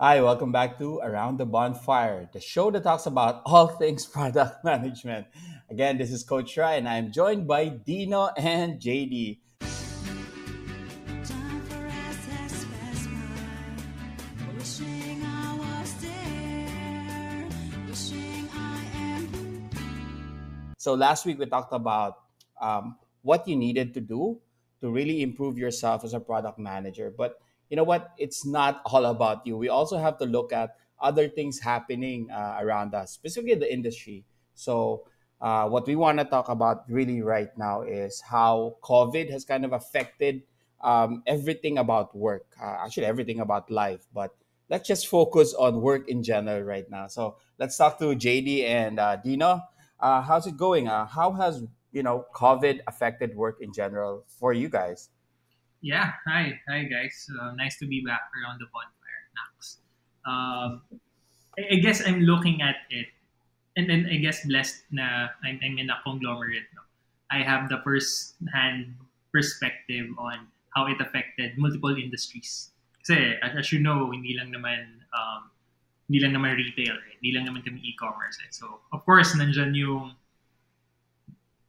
Hi, welcome back to Around the Bonfire, the show that talks about all things product management. Again, this is Coach Rai, and I'm joined by Dino and JD. So last week we talked about um, what you needed to do to really improve yourself as a product manager. But you know what? It's not all about you. We also have to look at other things happening uh, around us, specifically the industry. So uh, what we want to talk about really right now is how COVID has kind of affected um, everything about work. Uh, actually, everything about life. But let's just focus on work in general right now. So let's talk to JD and uh, Dino. Uh, how's it going? Uh, how has you know COVID affected work in general for you guys? Yeah, hi, hi guys. Uh, nice to be back around the bonfire, Nax. Um, I, I guess I'm looking at it, and then I guess blessed na I'm, I'm in a conglomerate. No? I have the first-hand perspective on how it affected multiple industries. Kasi as, as you know, hindi lang naman um, hindi lang naman retail, eh. hindi lang naman kami e-commerce. Eh. So, of course, nandyan yung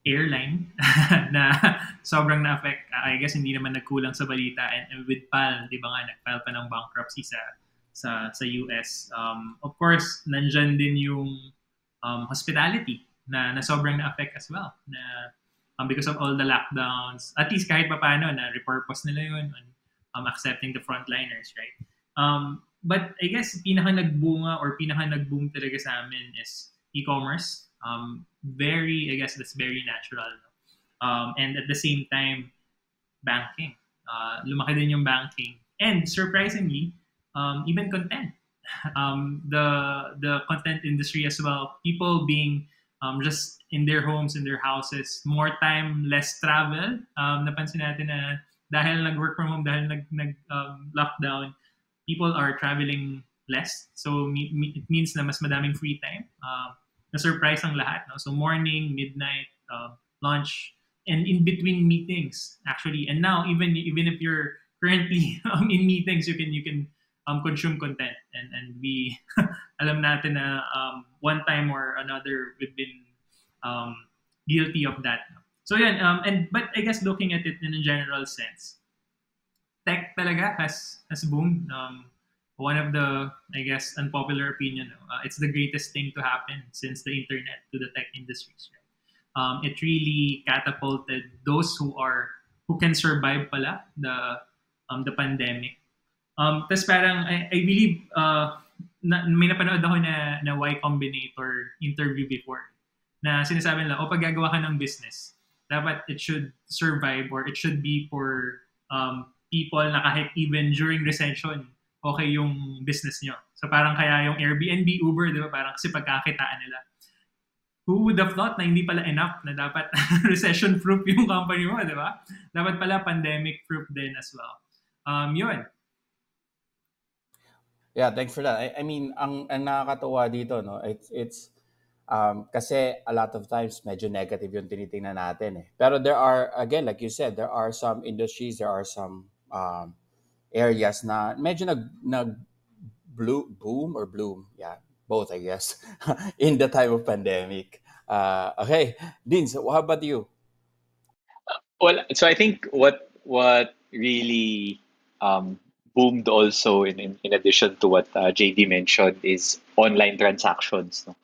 airline na sobrang na-affect. I guess hindi naman nagkulang sa balita. And, and with PAL, di ba nga, nag-file pa ng bankruptcy sa sa sa US. Um, of course, nandyan din yung um, hospitality na, na sobrang na-affect as well. Na um, because of all the lockdowns, at least kahit pa paano, na repurpose nila yun on um, accepting the frontliners, right? Um, but I guess pinaka nagbunga or pinaka nagboom talaga sa amin is e-commerce um, very, I guess that's very natural. No? Um, and at the same time, banking. Uh, lumaki din yung banking. And surprisingly, um, even content. Um, the the content industry as well. People being um, just in their homes, in their houses, more time, less travel. Um, napansin natin na dahil nag-work from home, dahil nag, nag um, lockdown, people are traveling less. So me, me, it means na mas madaming free time. Uh, na-surprise ang lahat. No? So morning, midnight, uh, lunch, and in between meetings actually. And now even even if you're currently um, in meetings, you can you can um, consume content and and we alam natin na um, one time or another we've been um, guilty of that. So yeah, um, and but I guess looking at it in a general sense, tech talaga has has boomed. Um, one of the, I guess, unpopular opinion, uh, it's the greatest thing to happen since the internet to the tech industries. Right? Um, it really catapulted those who are who can survive pala the um, the pandemic. Um, Tapos parang I, I believe uh, na, may napanood ako na, na Y Combinator interview before na sinasabi nila, o pag gagawa ka ng business, dapat it should survive or it should be for um, people na kahit even during recession, okay yung business nyo. So parang kaya yung Airbnb, Uber, di ba? Parang kasi pagkakitaan nila. Who would have thought na hindi pala enough na dapat recession-proof yung company mo, di ba? Dapat pala pandemic-proof din as well. Um, yun. Yeah, thanks for that. I, I mean, ang, ang nakakatawa dito, no, it's, it's um, kasi a lot of times medyo negative yung tinitingnan natin eh. Pero there are, again, like you said, there are some industries, there are some um, areas na medyo nag, nag blue, boom or bloom. Yeah, both, I guess, in the time of pandemic. Uh, okay, Dean, so how about you? Well, so I think what what really um, boomed also in, in, in addition to what uh, JD mentioned is online transactions. No?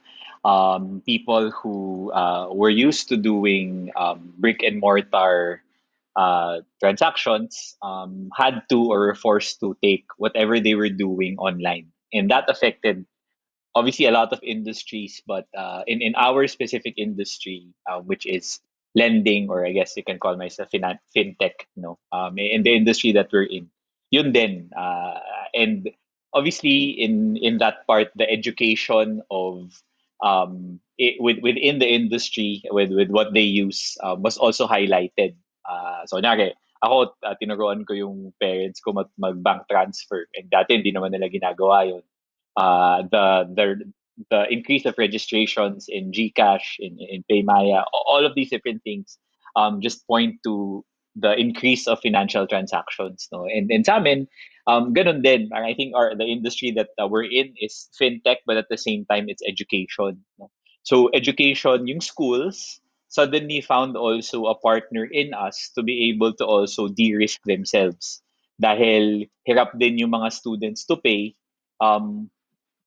Um, people who uh, were used to doing um, brick and mortar uh, transactions um, had to or were forced to take whatever they were doing online. And that affected obviously a lot of industries, but uh, in, in our specific industry, uh, which is lending, or I guess you can call myself fintech, you know, um, in the industry that we're in. Yun din. Uh, and obviously in, in that part, the education of um, it, with, within the industry, with, with what they use, uh, was also highlighted Uh, so, nyari, ako, uh, tinuruan ko yung parents ko mag, mag-bank transfer. And dati, hindi naman nila ginagawa yun. Uh, the, the, the increase of registrations in GCash, in, in Paymaya, all of these different things um, just point to the increase of financial transactions. No? And, and sa amin, um, ganun din. I think our, the industry that uh, we're in is fintech, but at the same time, it's education. No? So education, yung schools, suddenly found also a partner in us to be able to also de-risk themselves. Dahil hirap din yung mga students to pay, um,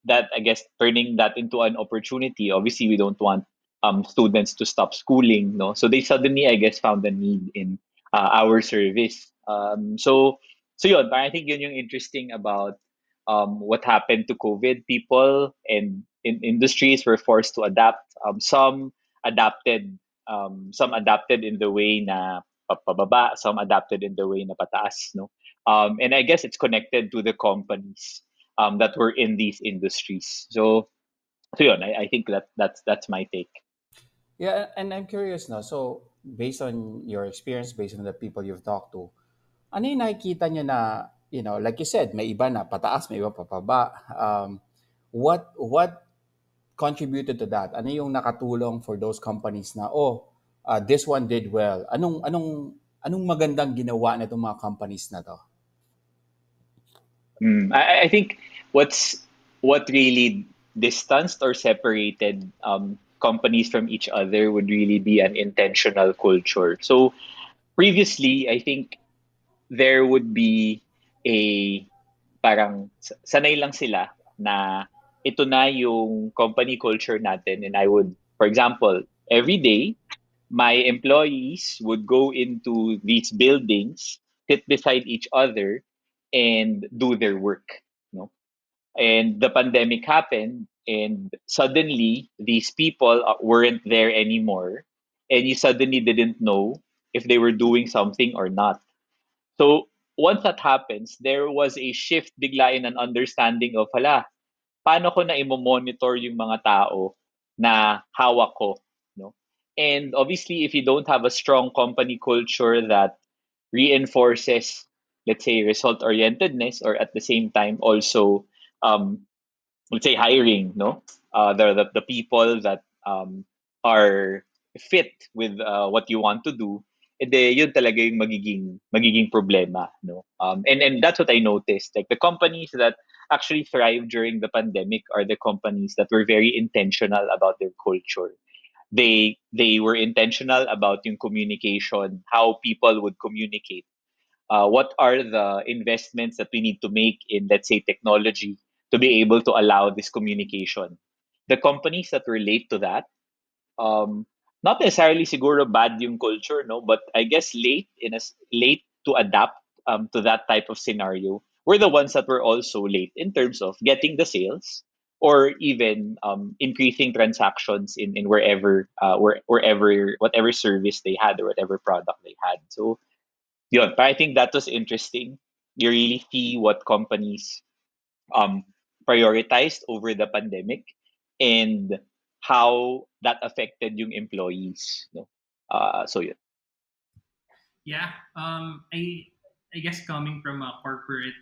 that I guess turning that into an opportunity. Obviously, we don't want um, students to stop schooling, no. So they suddenly, I guess, found a need in uh, our service. Um, so, so parang I think yun yung interesting about um, what happened to COVID. People and in industries were forced to adapt. Um, some adapted, um, some adapted in the way na pa- pababa, some adapted in the way na pataas, no. Um, and I guess it's connected to the companies um, that were in these industries. So, so yun, I, I think that that's that's my take. Yeah, and I'm curious now. So, based on your experience, based on the people you've talked to, ano yung nakikita nyo na, you know, like you said, may iba na pataas, may iba papaba. Um, what what contributed to that? Ano yung nakatulong for those companies na, oh, uh, this one did well. Anong anong anong magandang ginawa na itong mga companies na to? Mm, I, I think what's what really distanced or separated um, companies from each other would really be an intentional culture. So previously, I think there would be a parang sanay lang sila na ito na yung company culture natin. And I would for example every day my employees would go into these buildings sit beside each other and do their work no and the pandemic happened and suddenly these people uh, weren't there anymore and you suddenly didn't know if they were doing something or not. So once that happens there was a shift bigla in an understanding of hala paano ko na i-monitor yung mga tao na hawak ko no? And obviously if you don't have a strong company culture that reinforces let's say result orientedness or at the same time also um, let's say hiring no? Uh, the, the the people that um, are fit with uh, what you want to do ede yun talaga yung magiging magiging problema no? Um, and and that's what I noticed. Like the companies that actually thrived during the pandemic are the companies that were very intentional about their culture. They they were intentional about yung communication how people would communicate. Uh, what are the investments that we need to make in let's say technology to be able to allow this communication? The companies that were late to that um not necessarily siguro bad yung culture no but i guess late in a late to adapt um to that type of scenario were the ones that were also late in terms of getting the sales or even um, increasing transactions in, in wherever uh, where, wherever whatever service they had or whatever product they had so yun, but I think that was interesting you really see what companies um, prioritized over the pandemic and how that affected yung employees. No? Uh, so yun. Yeah, um, I I guess coming from a corporate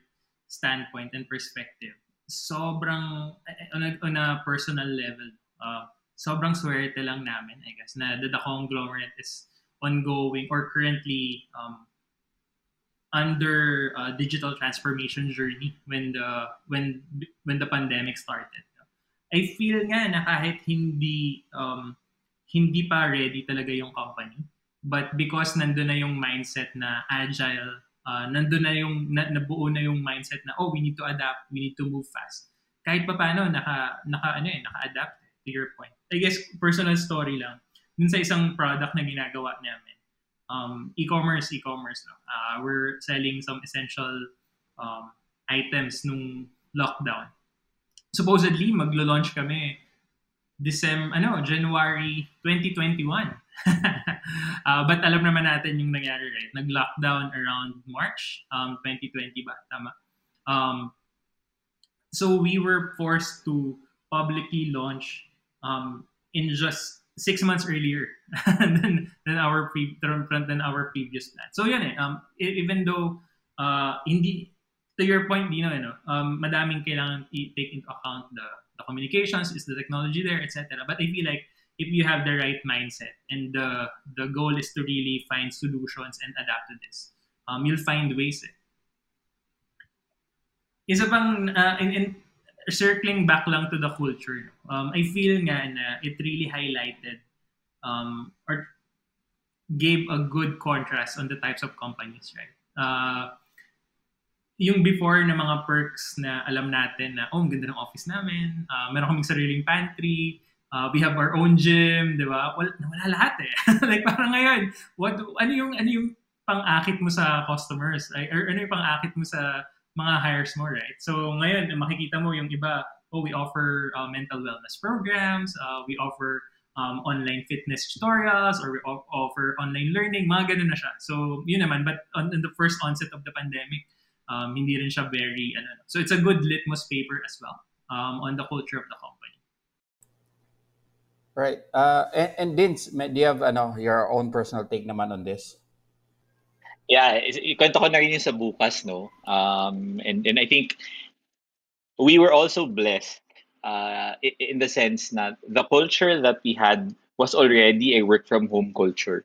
standpoint and perspective, sobrang on a, on a personal level, uh, sobrang swerte lang namin, I guess, na the, the conglomerate is ongoing or currently um, under uh, digital transformation journey when the when when the pandemic started. I feel nga na kahit hindi um, hindi pa ready talaga yung company, but because nandun na yung mindset na agile, uh, nandun na yung na, nabuo na yung mindset na oh we need to adapt, we need to move fast. Kahit pa paano naka naka ano eh, naka-adapt eh, to your point. I guess personal story lang. Dun sa isang product na ginagawa namin, um, e-commerce, e-commerce. No? Uh, we're selling some essential um, items nung lockdown. Supposedly, maglo-launch kami December, ano, January 2021. uh, but alam naman natin yung nangyari, right? Nag-lockdown around March um, 2020 ba? Tama. Um, so we were forced to publicly launch um, in just six months earlier than, than our pre- than our previous plan. So yun eh, um, even though uh, hindi to your point, Dino, you know, um, madaming kailangan i-take into account the, the communications, is the technology there, etc. But I feel like if you have the right mindset and the the goal is to really find solutions and adapt to this, um, you'll find ways. Eh. Isa pang, uh, in, in, circling back lang to the culture, um, I feel nga na it really highlighted um, or gave a good contrast on the types of companies, right? Uh, yung before na mga perks na alam natin na, oh, ganda ng office namin, uh, meron kaming sariling pantry, uh, we have our own gym, di ba? Wala, wala lahat eh. like parang ngayon, what, ano yung, ano yung pang-akit mo sa customers? Like, or ano yung pang-akit mo sa mga hires mo, right? So ngayon, makikita mo yung iba, oh, we offer uh, mental wellness programs, uh, we offer um, online fitness tutorials, or we offer online learning, mga ganun na siya. So yun naman, but on, on the first onset of the pandemic, um, hindi rin siya very, ano, so it's a good litmus paper as well um, on the culture of the company. Right. Uh, and, and Dins, may- do you have ano, your own personal take naman on this? Yeah, ikwento ko na rin yung sa bukas, no? Um, and, and I think we were also blessed uh, in the sense that the culture that we had was already a work from home culture.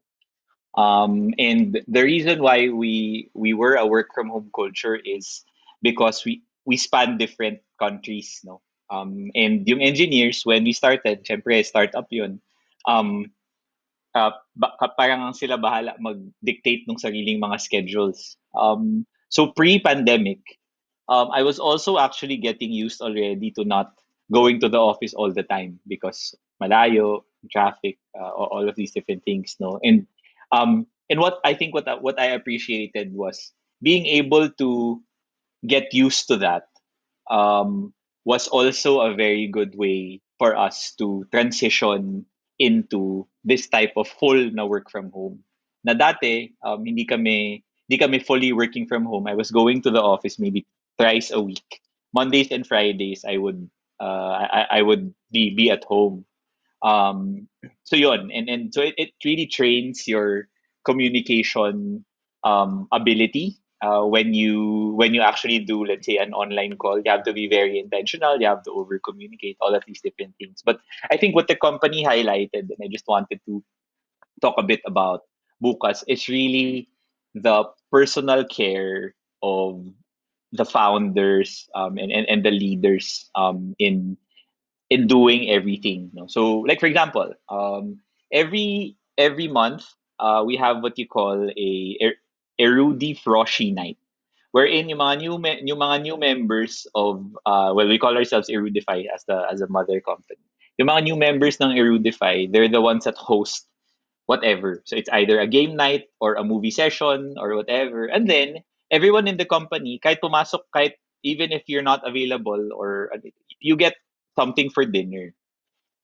Um, and the reason why we we were a work from home culture is because we we span different countries, no. Um, and yung engineers when we started, syempre startup yun. Um, uh, ba- parang sila bahala mag-dictate ng sariling mga schedules. Um, so pre-pandemic, um, I was also actually getting used already to not going to the office all the time because malayo, traffic, uh, all of these different things, no. And um, and what I think what what I appreciated was being able to get used to that. Um, was also a very good way for us to transition into this type of full na work from home. Na dati, um, hindi kami hindi kami fully working from home. I was going to the office maybe thrice a week. Mondays and Fridays, I would uh, I, I would be be at home. Um, so yun, and and so it, it really trains your communication um, ability uh, when you when you actually do let's say an online call. You have to be very intentional you have to over communicate all of these different things. But i think what the company highlighted and i just wanted to talk a bit about bukas is really the personal care of the founders um, and, and, and the leaders um, in in doing everything. No? So, like for example, um, every every month uh, we have what you call a er- Erudi Froshy night, wherein yung mga new me- yung mga new members of uh, well we call ourselves Erudify as the as a mother company. Yung mga new members ng Erudify, they're the ones that host whatever. So it's either a game night or a movie session or whatever. And then everyone in the company, kahit pumasok, kahit even if you're not available or you get something for dinner.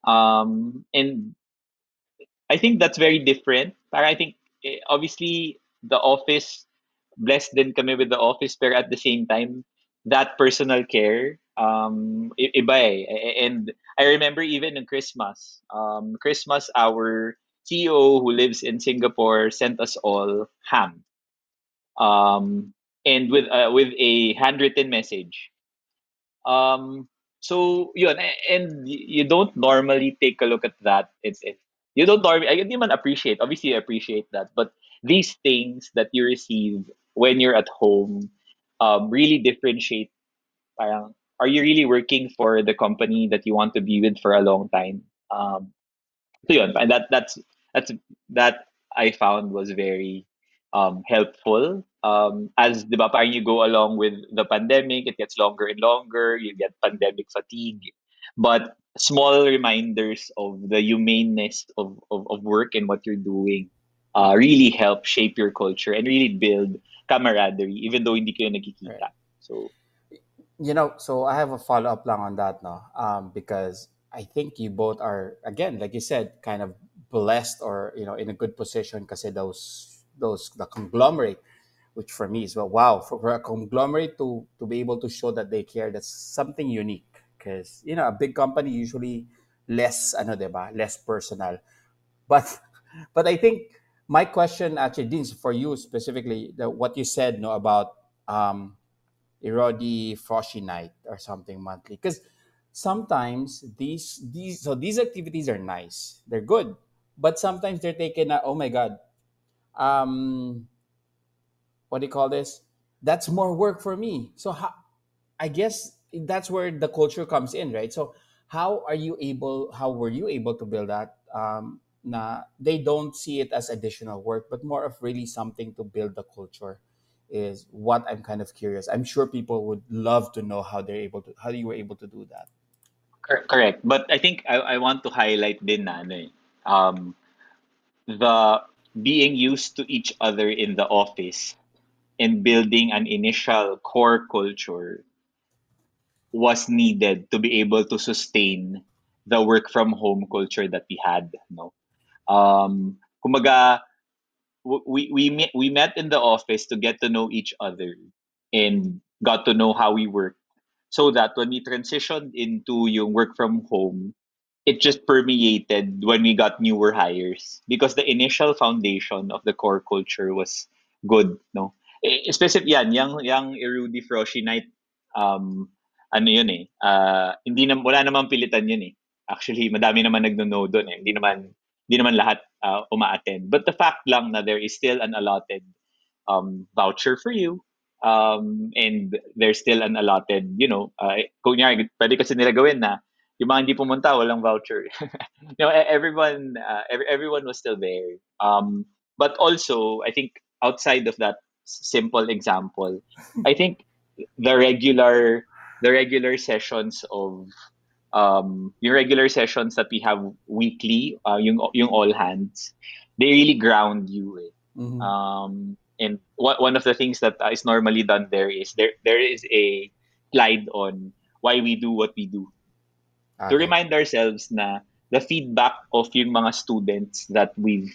Um, and I think that's very different. Para I think eh, obviously the office blessed din kami with the office pero at the same time that personal care um iba eh. And I remember even in Christmas, um Christmas our CEO who lives in Singapore sent us all ham. Um and with uh, with a handwritten message. Um so yun and you don't normally take a look at that. It's it you don't normally I hindi man appreciate obviously you appreciate that but these things that you receive when you're at home um really differentiate parang are you really working for the company that you want to be with for a long time um so yun, and that that's that's that I found was very um helpful. Um as di ba parang you go along with the pandemic it gets longer and longer you get pandemic fatigue. But small reminders of the humaneness of, of, of work and what you're doing uh, really help shape your culture and really build camaraderie even though hindi kayo nagkikita. So You know, so I have a follow up lang on that, no? Um, because I think you both are again, like you said, kind of blessed or you know in a good position because those those the conglomerate, which for me is well, wow, for, for a conglomerate to to be able to show that they care, that's something unique. Because you know, a big company usually less, ano, diba, less personal. But but I think my question actually, Dean, for you specifically, the, what you said, no, about um, Erodi Froshy Night or something monthly. Because sometimes these these so these activities are nice they're good but sometimes they're taken at oh my god um what do you call this? That's more work for me. So how, i guess that's where the culture comes in right? So how are you able how were you able to build that? Um they don't see it as additional work but more of really something to build the culture is what i'm kind of curious. I'm sure people would love to know how they're able to how you were able to do that. Correct. But I think I, I want to highlight din na eh, um, the being used to each other in the office and building an initial core culture was needed to be able to sustain the work from home culture that we had no? Um kumbaga w- we we met, we met in the office to get to know each other and got to know how we work. So that when we transitioned into yung work from home it just permeated when we got newer hires because the initial foundation of the core culture was good no? Eh, specific yan yung yung Rudy Froshi night um ano yun eh uh, hindi na wala namang pilitan yun eh. Actually madami naman nagno-know doon eh. Hindi naman hindi naman lahat uh, uma-attend. But the fact lang na there is still an allotted um, voucher for you um, and there's still an allotted you know uh, kunyari pwede kasi nila gawin na yung mga hindi pumunta walang voucher you know everyone uh, every, everyone was still there um, but also I think outside of that simple example I think the regular the regular sessions of um yung regular sessions that we have weekly uh, yung yung all hands they really ground you eh. Mhm. um and one one of the things that is normally done there is there there is a slide on why we do what we do to Okay. remind ourselves na the feedback of yung mga students that we've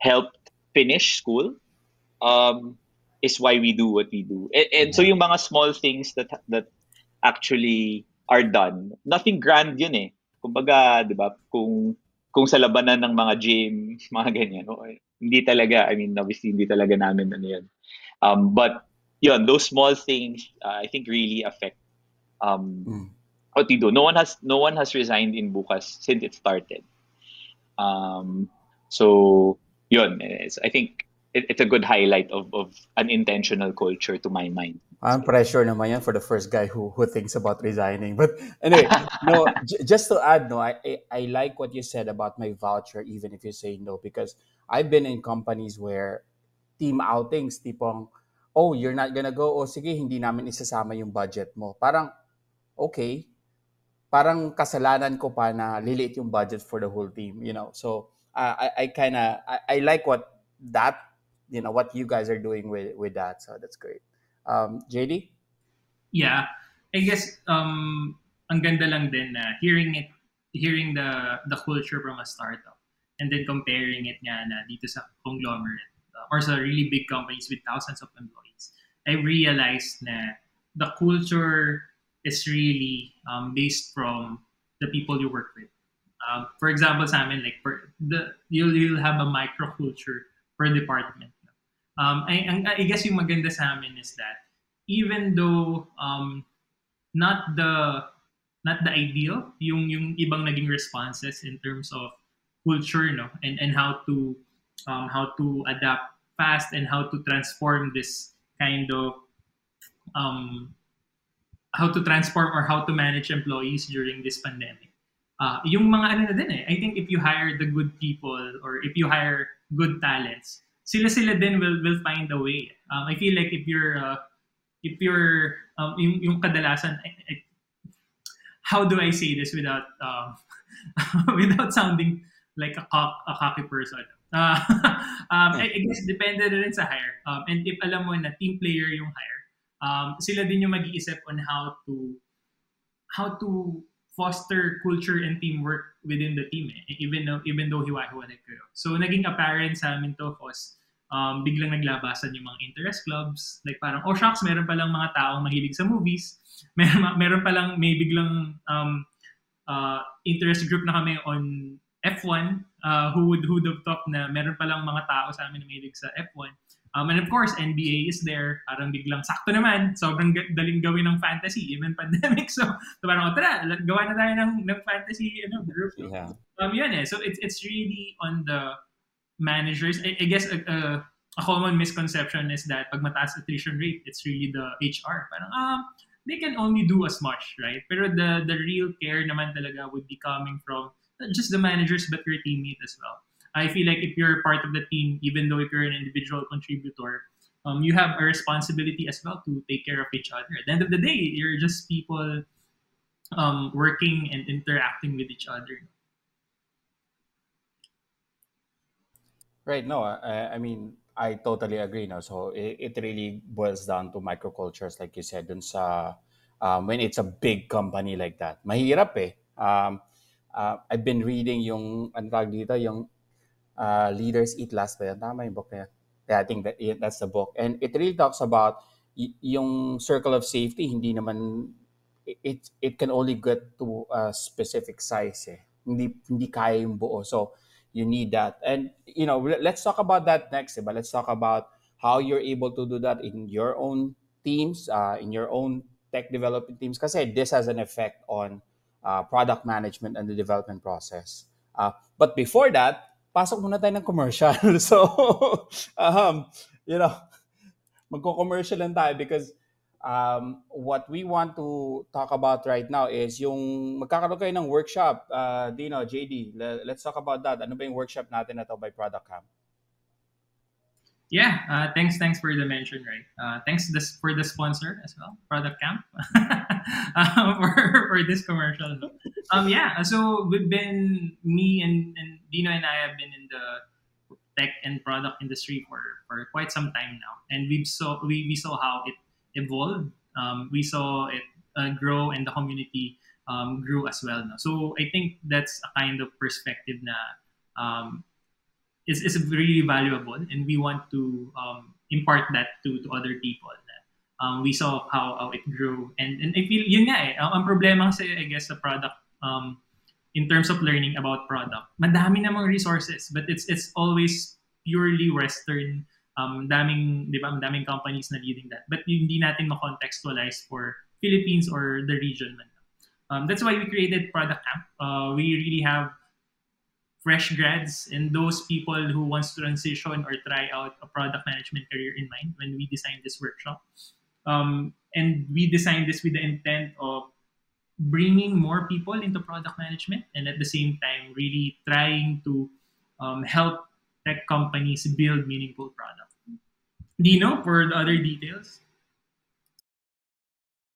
helped finish school um, is why we do what we do. And, and so yung mga small things that that actually are done, nothing grand yun eh. Kumbaga, di ba, kung kung sa labanan ng mga gym, mga ganyan, no? hindi talaga, I mean, obviously, hindi talaga namin ano yun. Um, but, yun, those small things, uh, I think really affect um, Mm. What we do. No one has no one has resigned in Bukas since it started. Um, so yun, it's, I think it, it's a good highlight of, of an intentional culture to my mind. I'm pressure naman yan for the first guy who who thinks about resigning. But anyway, no, j- just to add, no, I, I I like what you said about my voucher, even if you say no, because I've been in companies where team outings, tipong, oh, you're not gonna go, oh, sige, hindi namin isasama yung budget mo. Parang, okay, parang kasalanan ko pa na liliit yung budget for the whole team, you know. So, uh, I, I kind of, I, I like what that, you know, what you guys are doing with, with that. So that's great. Um, JD? yeah, I guess um ang ganda lang din na hearing it hearing the the culture from a startup and then comparing it nga na dito sa conglomerate uh, or sa really big companies with thousands of employees. I realized na the culture is really um, based from the people you work with. Um, for example, sa amin, like per, the you'll you'll have a microculture per department. Um, I, I guess yung maganda sa amin is that even though um, not the not the ideal yung yung ibang naging responses in terms of culture no and and how to um, how to adapt fast and how to transform this kind of um, how to transform or how to manage employees during this pandemic. Uh, yung mga ano na din eh, I think if you hire the good people or if you hire good talents, sila sila din will will find a way. Um, I feel like if you're uh, if you're um, yung, yung kadalasan I, I, how do I say this without um, without sounding like a cock, a cocky person? Uh, um, I, I guess depende rin sa hire. Um, and if alam mo na team player yung hire, um, sila din yung mag-iisip on how to how to foster culture and teamwork within the team eh, even though even though hiwa-hiwalay kayo. So naging apparent sa amin to cause um, biglang naglabasan yung mga interest clubs. Like parang, oh shucks, meron palang mga taong mahilig sa movies. Meron, meron palang may biglang um, uh, interest group na kami on F1. Uh, who would who would have thought na meron palang mga tao sa amin na mahilig sa F1. Um, and of course, NBA is there. Parang biglang sakto naman. Sobrang daling gawin ng fantasy, even pandemic. So, so parang, oh, tara, gawa na tayo ng, ng fantasy ano, group. Yeah. Um, yun eh. So, it's, it's really on the managers. I, I guess a, a, a common misconception is that pag mataas attrition rate, it's really the HR. Parang, um, they can only do as much, right? Pero the, the real care naman talaga would be coming from not just the managers, but your teammate as well. I feel like if you're part of the team, even though if you're an individual contributor, um, you have a responsibility as well to take care of each other. At the end of the day, you're just people um, working and interacting with each other. Right. No, I, I mean, I totally agree. No, so it, it really boils down to microcultures, like you said, dun sa um, when it's a big company like that. Mahirap eh. Um, uh, I've been reading yung ano dito, yung uh, Leaders Eat Last ba yan? Tama yung book na. Yeah, I think that that's the book. And it really talks about y- yung circle of safety, hindi naman it it can only get to a specific size eh. Hindi hindi kaya yung buo. So you need that. And you know, le- let's talk about that next, but let's talk about how you're able to do that in your own teams, uh, in your own tech development teams kasi this has an effect on uh, product management and the development process. Uh, but before that, pasok muna tayo ng commercial. so, um, you know, magko-commercial lang tayo because um, what we want to talk about right now is yung magkakaroon kayo ng workshop. Uh, Dino, JD, le- let's talk about that. Ano ba yung workshop natin na to by Product Camp? Yeah, uh, thanks, thanks for the mention, right? Uh, thanks this for the sponsor as well, Product Camp, uh, for for this commercial. Um, yeah, so we've been me and, and Dino and I have been in the tech and product industry for, for quite some time now, and we saw we, we saw how it evolved. Um, we saw it uh, grow, and the community um, grew as well. So I think that's a kind of perspective na um, is, is really valuable and we want to um, impart that to, to other people. Um, we saw how, how it grew and, and I feel yun nga eh, ang, problema I guess sa product um, in terms of learning about product, madami namang resources but it's it's always purely western um, daming, di ba, daming companies na leading that. But hindi natin ma-contextualize for Philippines or the region man. Um, that's why we created Product Camp. Uh, we really have fresh grads and those people who wants to transition or try out a product management career in mind when we designed this workshop. Um, and we designed this with the intent of bringing more people into product management and at the same time really trying to um, help tech companies build meaningful product. Dino, for the other details?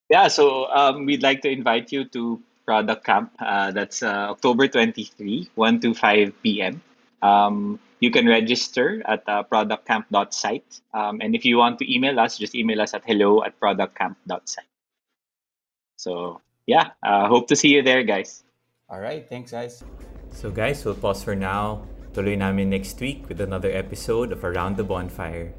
Yeah, so um, we'd like to invite you to Product Camp. Uh, that's uh, October 23, 1 to 5 p.m. Um, you can register at uh, productcamp.site. Um, and if you want to email us, just email us at hello at productcamp.site. So, yeah, uh, hope to see you there, guys. All right, thanks guys. So guys, we'll pause for now. Tuloy namin next week with another episode of Around the Bonfire.